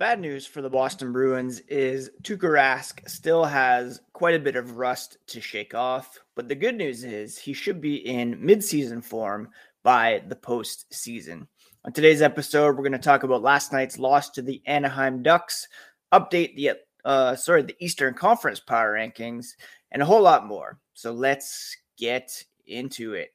bad news for the Boston Bruins is Tuukka Rask still has quite a bit of rust to shake off, but the good news is he should be in midseason form by the postseason. On today's episode, we're going to talk about last night's loss to the Anaheim Ducks, update the uh, sorry the Eastern Conference power rankings, and a whole lot more. So let's get into it.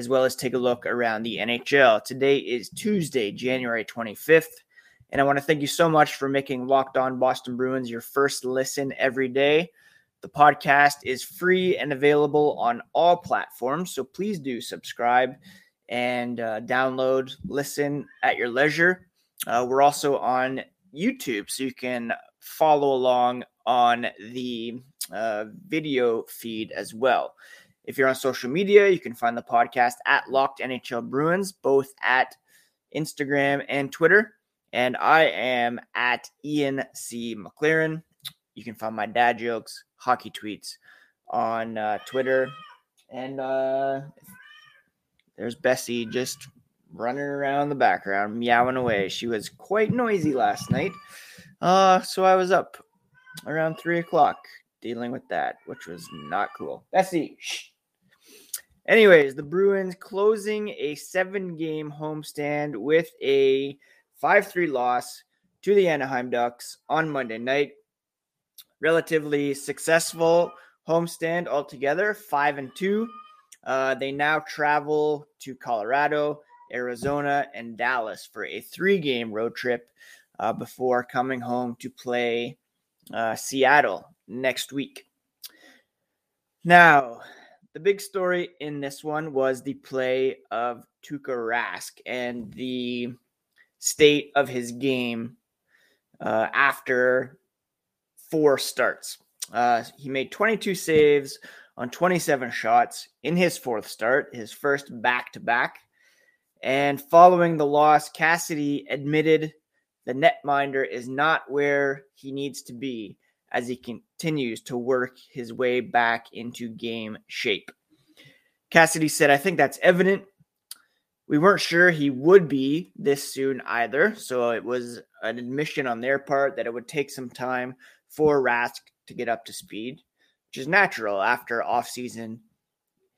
as well as take a look around the NHL. Today is Tuesday, January 25th, and I want to thank you so much for making Locked On Boston Bruins your first listen every day. The podcast is free and available on all platforms, so please do subscribe and uh, download, listen at your leisure. Uh, we're also on YouTube, so you can follow along on the uh, video feed as well. If you're on social media, you can find the podcast at Locked NHL Bruins, both at Instagram and Twitter. And I am at Ian C. McLaren. You can find my dad jokes, hockey tweets on uh, Twitter. And uh, there's Bessie just running around the background, meowing away. She was quite noisy last night. Uh, so I was up around three o'clock dealing with that, which was not cool. Bessie, shh. Anyways, the Bruins closing a seven game homestand with a 5 3 loss to the Anaheim Ducks on Monday night. Relatively successful homestand altogether, 5 and 2. Uh, they now travel to Colorado, Arizona, and Dallas for a three game road trip uh, before coming home to play uh, Seattle next week. Now, the big story in this one was the play of Tuukka Rask and the state of his game uh, after four starts. Uh, he made 22 saves on 27 shots in his fourth start, his first back to back. And following the loss, Cassidy admitted the netminder is not where he needs to be as he continues to work his way back into game shape. Cassidy said, I think that's evident. We weren't sure he would be this soon either. So it was an admission on their part that it would take some time for Rask to get up to speed which is natural after off-season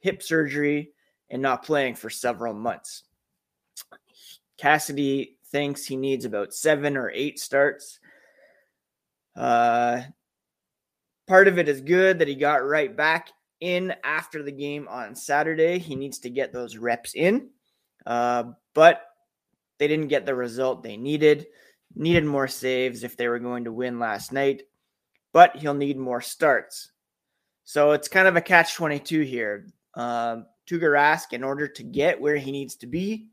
hip surgery and not playing for several months. Cassidy thinks he needs about seven or eight starts. Uh, part of it is good that he got right back in after the game on Saturday. He needs to get those reps in, uh, but they didn't get the result they needed. Needed more saves if they were going to win last night, but he'll need more starts. So it's kind of a catch 22 here. Um, Tuukka Rask, in order to get where he needs to be,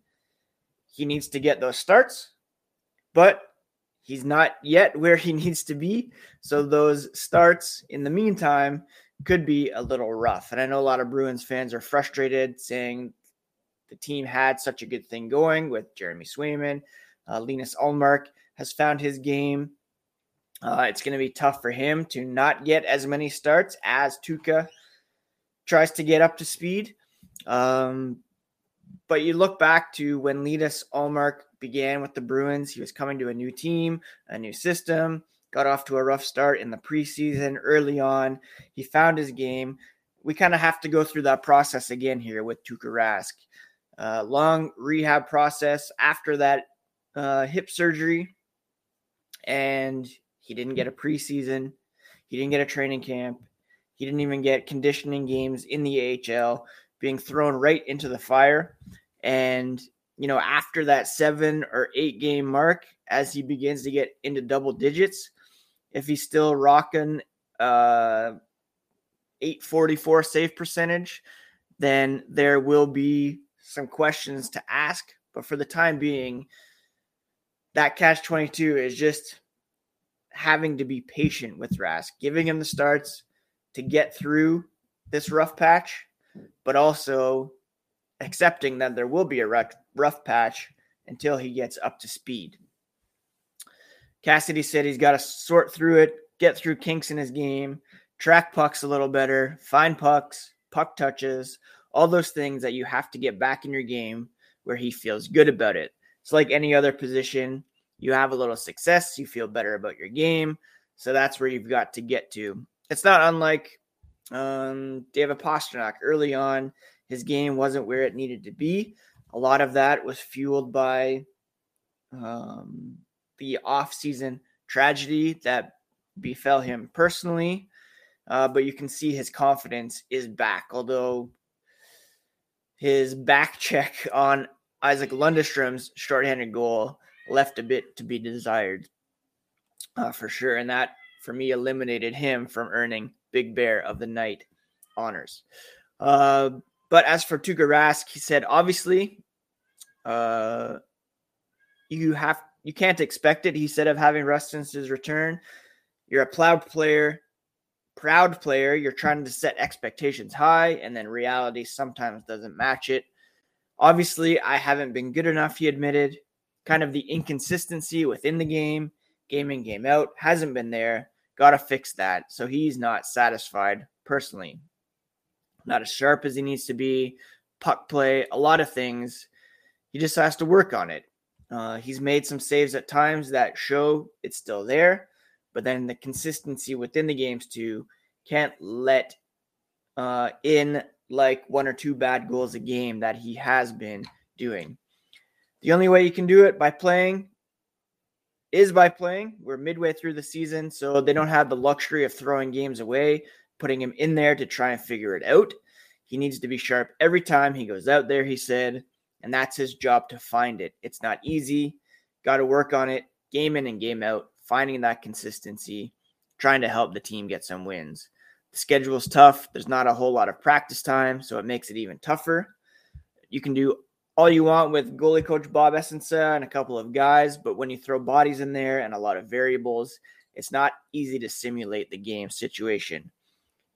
he needs to get those starts, but he's not yet where he needs to be. So those starts in the meantime could be a little rough. And I know a lot of Bruins fans are frustrated saying the team had such a good thing going with Jeremy Swayman. Uh, Linus Ullmark has found his game. Uh, it's going to be tough for him to not get as many starts as Tuukka tries to get up to speed. Um, but you look back to when Linus Ullmark began with the Bruins, he was coming to a new team, a new system, got off to a rough start in the preseason early on. He found his game. We kind of have to go through that process again here with Tuukka Rask. Uh, long rehab process after that uh, hip surgery. And he didn't get a preseason. He didn't get a training camp. He didn't even get conditioning games in the AHL, being thrown right into the fire. And, you know, after that seven or eight game mark, as he begins to get into double digits, if he's still rocking uh, 844 save percentage, then there will be some questions to ask. But for the time being, that catch 22 is just having to be patient with Rask, giving him the starts to get through this rough patch, but also accepting that there will be a rough patch until he gets up to speed. Cassidy said he's got to sort through it, get through kinks in his game, track pucks a little better, find pucks, puck touches, all those things that you have to get back in your game where he feels good about it. It's like any other position. You have a little success, you feel better about your game. So that's where you've got to get to. It's not unlike um, David Pastrnak early on. His game wasn't where it needed to be. A lot of that was fueled by um, the off-season tragedy that befell him personally. Uh, but you can see his confidence is back. Although his back check on Isac Lundestrom's shorthanded goal left a bit to be desired uh, for sure. And that, for me, eliminated him from earning Big Bear of the Night honors. Uh, but as for Tuukka Rask, he said, obviously, uh, you have you can't expect it. He said of having rust since his return. You're a proud player, proud player. You're trying to set expectations high, and then reality sometimes doesn't match it. Obviously, I haven't been good enough, he admitted. Kind of the inconsistency within the game, game in, game out, hasn't been there. Got to fix that. So he's not satisfied personally. Not as sharp as he needs to be, puck play, a lot of things. He just has to work on it. Uh, he's made some saves at times that show it's still there, but then the consistency within the games too can't let uh, in like one or two bad goals a game that he has been doing. The only way you can do it by playing is by playing. We're midway through the season, so they don't have the luxury of throwing games away, putting him in there to try and figure it out. He needs to be sharp every time he goes out there, he said, and that's his job to find it. It's not easy. Got to work on it, game in and game out, finding that consistency, trying to help the team get some wins. The schedule is tough. There's not a whole lot of practice time, so it makes it even tougher. You can do all you want with goalie coach Bob Essensa and a couple of guys, but when you throw bodies in there and a lot of variables, it's not easy to simulate the game situation.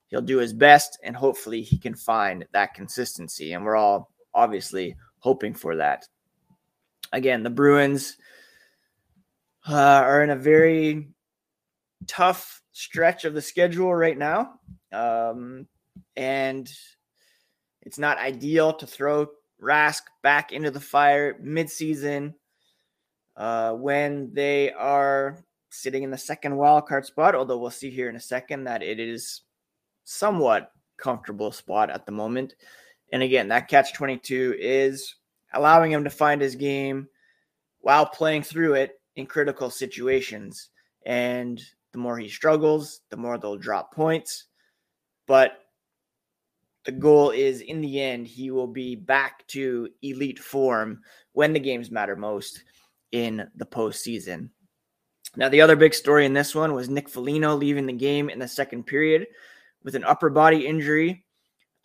He'll do his best, and hopefully, he can find that consistency. And we're all obviously hoping for that. Again, the Bruins uh, are in a very tough stretch of the schedule right now. Um, and it's not ideal to throw Rask back into the fire midseason uh, when they are sitting in the second wild card spot. Although we'll see here in a second that it is somewhat comfortable spot at the moment. And again, that catch 22 is allowing him to find his game while playing through it in critical situations. And the more he struggles, the more they'll drop points. But the goal is in the end, he will be back to elite form when the games matter most in the postseason. Now, the other big story in this one was Nick Foligno leaving the game in the second period with an upper body injury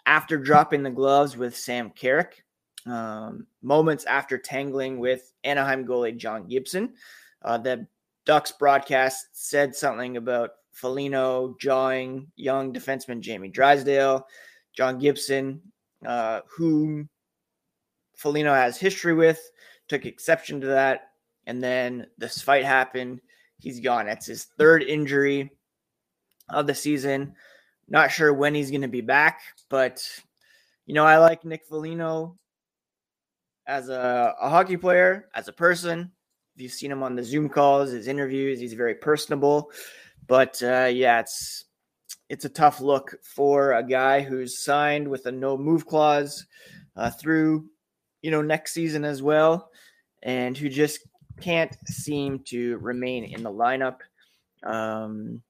after dropping the gloves with Sam Carrick. Um, moments after tangling with Anaheim goalie John Gibson, uh, the Ducks broadcast said something about Foligno jawing young defenseman Jamie Drysdale, John Gibson, uh, whom Foligno has history with, took exception to that. And then this fight happened. He's gone. That's his third injury of the season. Not sure when he's going to be back, but you know, I like Nick Foligno as a, a hockey player, as a person. If you've seen him on the Zoom calls, his interviews, he's very personable. But uh, yeah, it's it's a tough look for a guy who's signed with a no move clause uh, through you know next season as well, and who just can't seem to remain in the lineup. Um,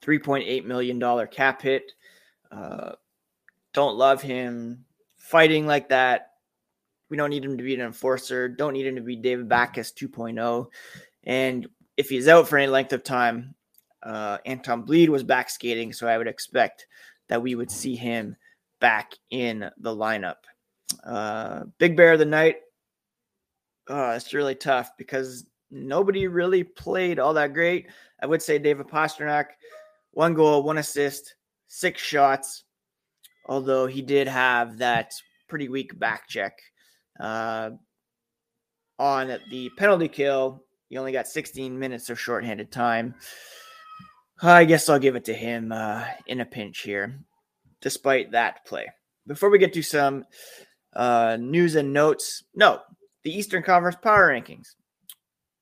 $3.8 million cap hit. Uh, don't love him fighting like that. We don't need him to be an enforcer. Don't need him to be David Backes 2.0. And if he's out for any length of time, Uh, Anton Blidh was back skating, so I would expect that we would see him back in the lineup. Uh, Big Bear of the night. Oh, it's really tough because nobody really played all that great. I would say David Pastrnak, one goal, one assist, six shots. Although he did have that pretty weak back check uh, on the penalty kill. He only got 16 minutes of shorthanded time. I guess I'll give it to him uh, in a pinch here, despite that play. Before we get to some uh, news and notes, no, the Eastern Conference Power Rankings.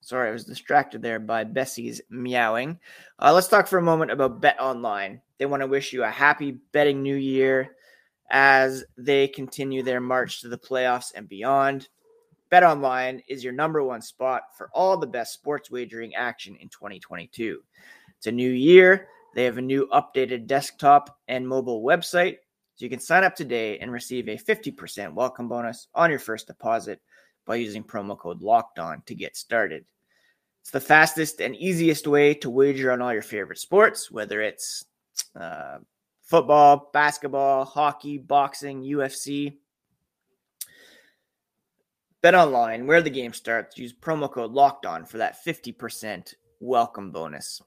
Sorry, I was distracted there by Bessie's meowing. Uh, let's talk for a moment about Bet Online. They want to wish you a happy betting new year as they continue their march to the playoffs and beyond. Bet Online is your number one spot for all the best sports wagering action in 2022. It's a new year. They have a new updated desktop and mobile website. So you can sign up today and receive a 50% welcome bonus on your first deposit by using promo code Locked On to get started. It's the fastest and easiest way to wager on all your favorite sports, whether it's uh, football, basketball, hockey, boxing, UFC. Bet online, where the game starts, use promo code Locked On for that 50% welcome bonus.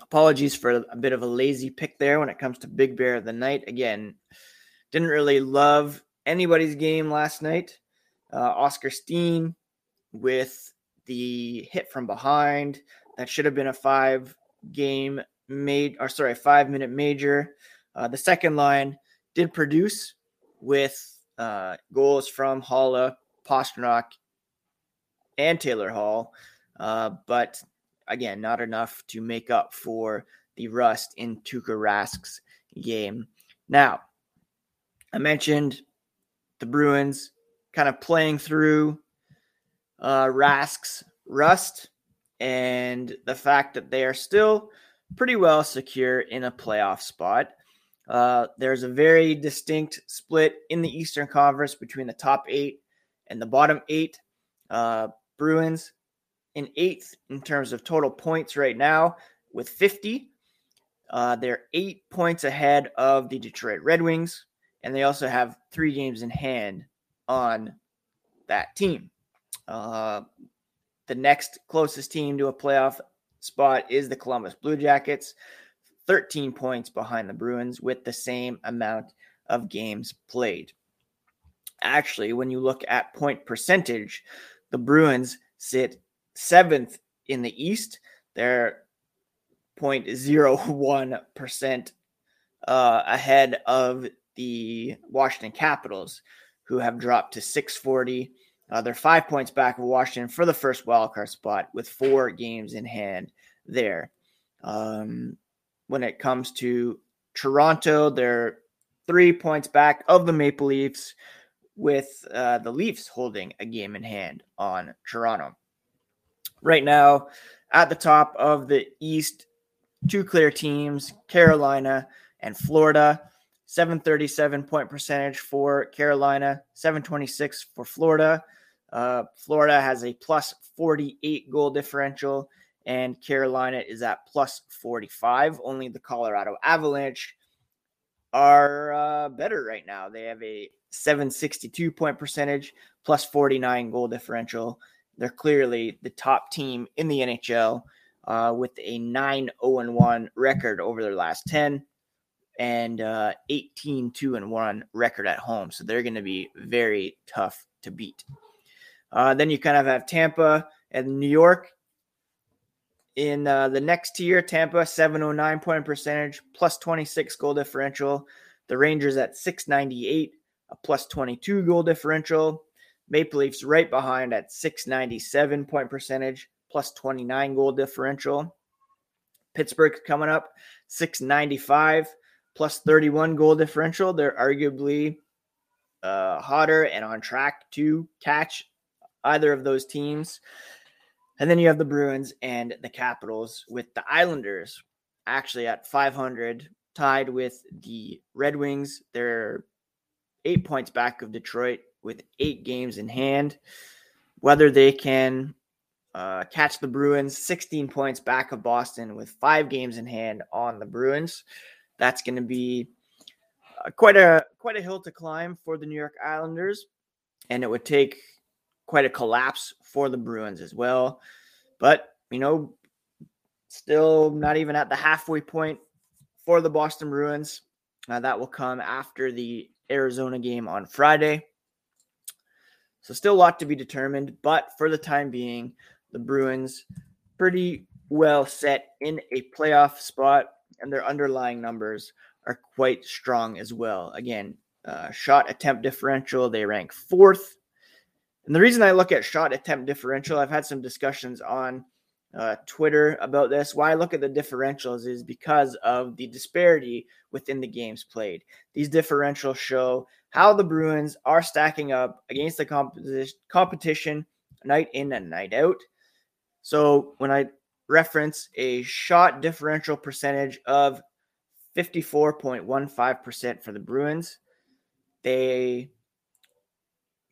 Apologies for a bit of a lazy pick there when it comes to Big Bear of the night. Again, didn't really love anybody's game last night. Uh, Oskar Steen with the hit from behind. That should have been a five game made or sorry, five minute major. Uh, the second line did produce with uh, goals from Haula, Pastrnak, and Taylor Hall, uh, but again, not enough to make up for the rust in Tuukka Rask's game. Now, I mentioned the Bruins kind of playing through uh, Rask's rust and the fact that they are still pretty well secure in a playoff spot. Uh, there's a very distinct split in the Eastern Conference between the top eight and the bottom eight. Uh, Bruins in eighth in terms of total points right now with 50. Uh, they're eight points ahead of the Detroit Red Wings, and they also have three games in hand on that team. Uh, the next closest team to a playoff spot is the Columbus Blue Jackets, 13 points behind the Bruins with the same amount of games played. Actually, when you look at point percentage, the Bruins sit seventh in the East. They're 0.01% uh, ahead of the Washington Capitals, who have dropped to 640 uh, they're five points back of Washington for the first wildcard spot with four games in hand there. Um, when it comes to Toronto, they're three points back of the Maple Leafs, with uh, the Leafs holding a game in hand on Toronto. Right now, at the top of the East, two clear teams Carolina and Florida. 737 point percentage for Carolina, 726 for Florida. Uh, Florida has a plus 48 goal differential, and Carolina is at plus 45. Only the Colorado Avalanche are uh, better right now. They have a 762 point percentage, plus 49 goal differential. They're clearly the top team in the NHL uh, with a 9 0 1 record over their last 10 and uh, 18 2 1 record at home. So they're going to be very tough to beat. Uh, then you kind of have Tampa and New York in uh, the next tier. Tampa 709 point percentage plus 26 goal differential. The Rangers at 698, a plus 22 goal differential. Maple Leafs right behind at 697 point percentage plus 29 goal differential. Pittsburgh coming up 695 plus 31 goal differential. They're arguably uh, hotter and on track to catch either of those teams. And then you have the Bruins and the Capitals with the Islanders actually at 500, tied with the Red Wings. They're eight points back of Detroit with eight games in hand. Whether they can uh, catch the Bruins 16 points back of Boston with five games in hand on the Bruins. That's going to be uh, quite a quite a hill to climb for the New York Islanders, and it would take quite a collapse for the Bruins as well. But you know, still not even at the halfway point for the Boston Bruins. Uh, that will come after the Arizona game on Friday. So still a lot to be determined, but for the time being, the Bruins pretty well set in a playoff spot, and their underlying numbers are quite strong as well. Again, uh, shot attempt differential, they rank fourth. And the reason I look at shot attempt differential, I've had some discussions on uh, Twitter about this. Why I look at the differentials is because of the disparity within the games played. These differentials show how the Bruins are stacking up against the comp- competition night in and night out. So when I reference a shot differential percentage of 54.15% for the Bruins, they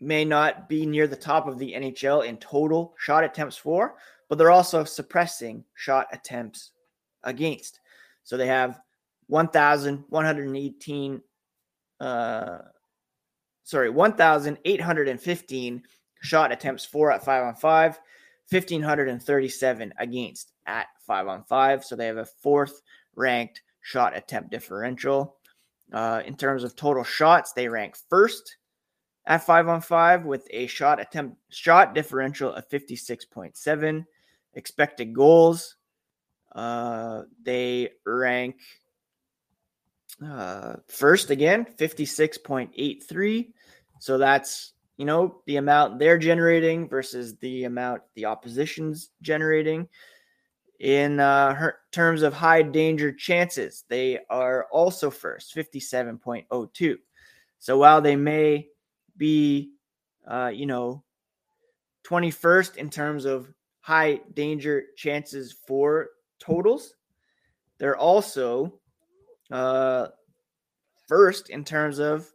may not be near the top of the NHL in total shot attempts for, but they're also suppressing shot attempts against. So they have 1,118, uh, sorry, 1,815 shot attempts for at five on five, 1,537 against at five on five. So they have a fourth ranked shot attempt differential. Uh, in terms of total shots, they rank first at five on five with a shot attempt shot differential of 56.7 expected goals. Uh, they rank uh, first again, 56.83. So that's, you know, the amount they're generating versus the amount the opposition's generating. In uh, terms of high danger chances, they are also first, 57.02. So while they may be, uh, you know, 21st in terms of high danger chances for totals. They're also uh, first in terms of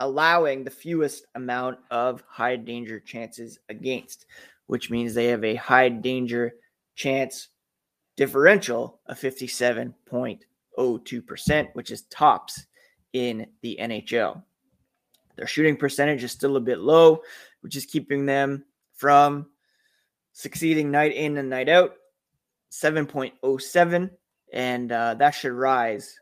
allowing the fewest amount of high danger chances against, which means they have a high danger chance differential of 57.02%, which is tops in the NHL. Their shooting percentage is still a bit low, which is keeping them from succeeding night in and night out, 7.07. And uh, that should rise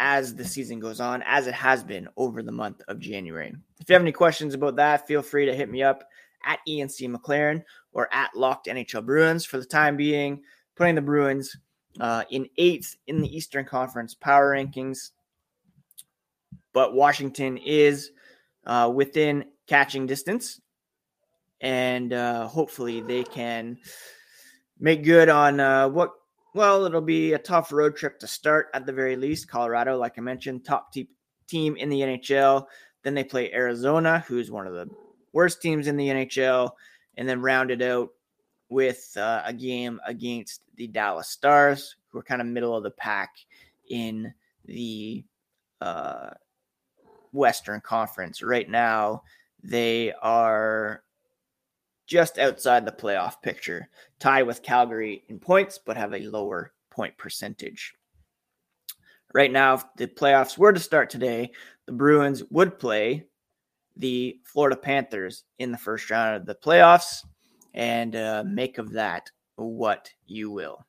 as the season goes on, as it has been over the month of January. If you have any questions about that, feel free to hit me up at Ian C. McLaren or at Locked NHL Bruins. For the time being, putting the Bruins uh, in eighth in the Eastern Conference power rankings. But Washington is uh, within catching distance and uh, hopefully they can make good on uh, what. Well, it'll be a tough road trip to start at the very least. Colorado, like I mentioned, top te- team in the NHL. Then they play Arizona, who's one of the worst teams in the NHL, and then rounded out with uh, a game against the Dallas Stars, who are kind of middle of the pack in the uh, Western Conference. Right now, they are just outside the playoff picture, tie with Calgary in points, but have a lower point percentage. Right now, if the playoffs were to start today, the Bruins would play the Florida Panthers in the first round of the playoffs, and uh, make of that what you will.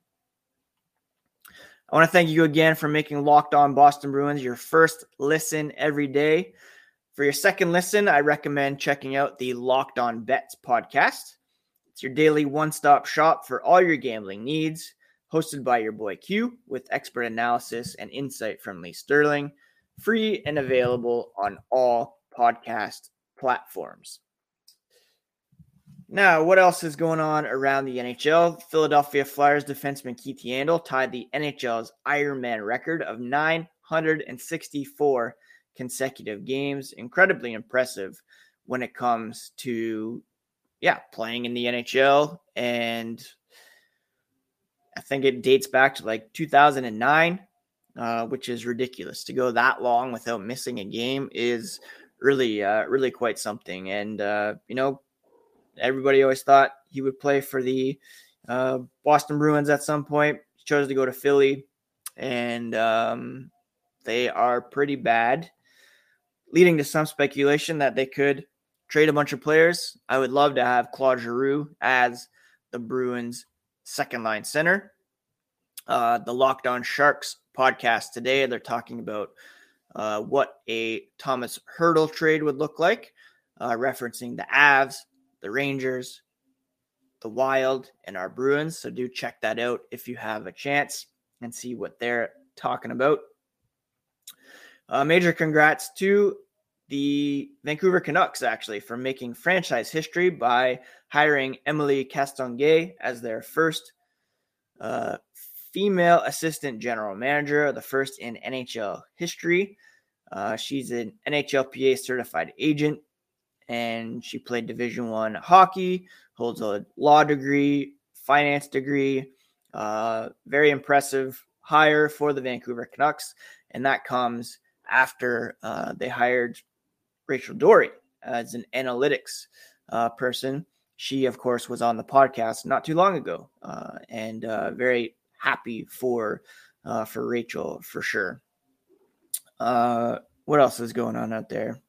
I want to thank you again for making Locked On Boston Bruins your first listen every day. For your second listen, I recommend checking out the Locked On Bets podcast. It's your daily one stop shop for all your gambling needs, hosted by your boy Q with expert analysis and insight from Lee Sterling, free and available on all podcast platforms. Now, what else is going on around the NHL? Philadelphia Flyers defenseman Keith Yandle tied the NHL's Ironman record of 964 consecutive games. Incredibly impressive when it comes to, yeah, playing in the NHL. And I think it dates back to like 2009, uh, which is ridiculous. To go that long without missing a game is really, uh, really quite something. And, uh, you know, everybody always thought he would play for the uh, Boston Bruins at some point. He chose to go to Philly, and um, they are pretty bad, leading to some speculation that they could trade a bunch of players. I would love to have Claude Giroux as the Bruins' second line center. Uh, the Locked On Sharks podcast today, they're talking about uh, what a Tomas Hertl trade would look like, uh, referencing the Avs, the Rangers, the Wild, and our Bruins. So do check that out if you have a chance and see what they're talking about. Uh, major congrats to the Vancouver Canucks actually for making franchise history by hiring Emily Castonguay as their first uh, female assistant general manager, the first in NHL history. Uh, she's an NHLPA certified agent, and she played Division One hockey. Holds a law degree, finance degree. Uh, very impressive hire for the Vancouver Canucks, and that comes after uh, they hired Rachel Doerrie as an analytics uh, person. She, of course, was on the podcast not too long ago, uh, and uh, very happy for uh, for Rachel for sure. Uh, what else is going on out there?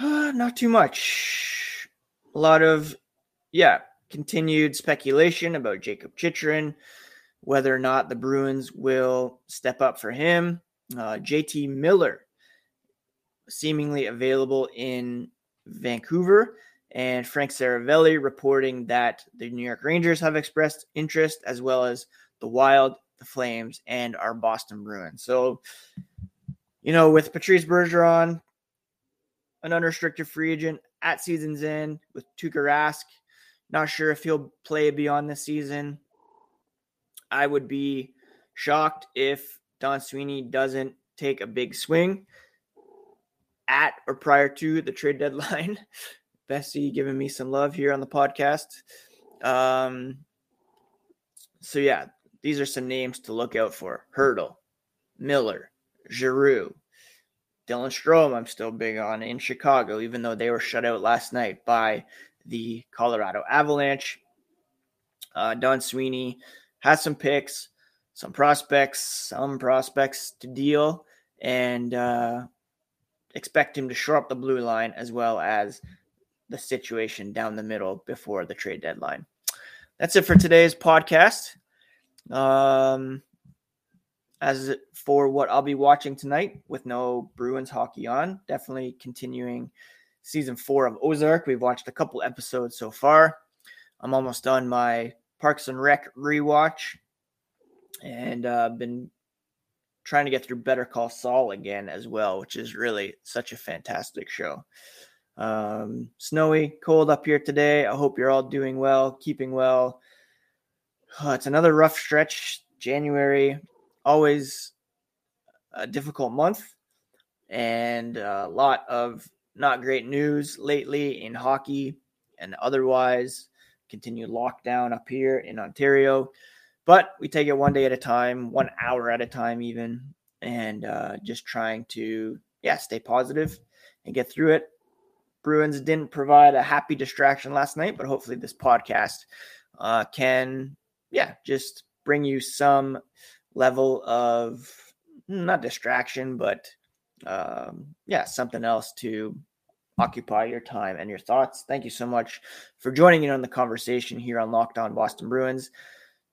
Not too much. A lot of, yeah, continued speculation about Jakob Chychrun, whether or not the Bruins will step up for him. Uh, JT Miller, seemingly available in Vancouver, and Frank Seravalli reporting that the New York Rangers have expressed interest, as well as the Wild, the Flames, and our Boston Bruins. So, you know, with Patrice Bergeron, an unrestricted free agent at season's end, with Tuukka Rask, not sure if he'll play beyond this season. I would be shocked if Don Sweeney doesn't take a big swing at or prior to the trade deadline. Bessie giving me some love here on the podcast. Um, so yeah, these are some names to look out for: Hertl, Miller, Giroux, Dylan Strome. I'm still big on in Chicago, even though they were shut out last night by the Colorado Avalanche. Uh, Don Sweeney has some picks, some prospects, some prospects to deal, and uh, expect him to shore up the blue line as well as the situation down the middle before the trade deadline. That's it for today's podcast. Um, as for what I'll be watching tonight with no Bruins hockey on, definitely continuing season four of Ozark. We've watched a couple episodes so far. I'm almost done my Parks and Rec rewatch and uh, been trying to get through Better Call Saul again as well, which is really such a fantastic show. Um, snowy, cold up here today. I hope you're all doing well, keeping well. Oh, it's another rough stretch. January, always a difficult month, and a lot of not great news lately in hockey and otherwise. Continued lockdown up here in Ontario. But we take it one day at a time, one hour at a time, even, and uh, just trying to, yeah, stay positive and get through it. Bruins didn't provide a happy distraction last night, but hopefully this podcast uh, can, yeah, just bring you some level of not distraction, but um, yeah, something else to occupy your time and your thoughts. Thank you so much for joining in on the conversation here on Locked On Boston Bruins.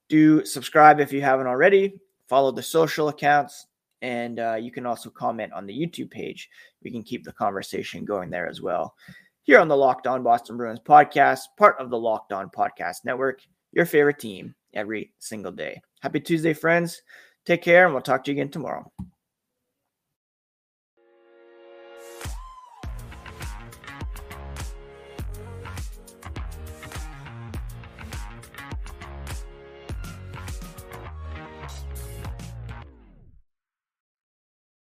Do subscribe if you haven't already. Follow the social accounts, and uh, you can also comment on the YouTube page. We can keep the conversation going there as well. Here on the Locked On Boston Bruins podcast, part of the Locked On Podcast Network, your favorite team every single day. Happy Tuesday, friends. Take care, and we'll talk to you again tomorrow.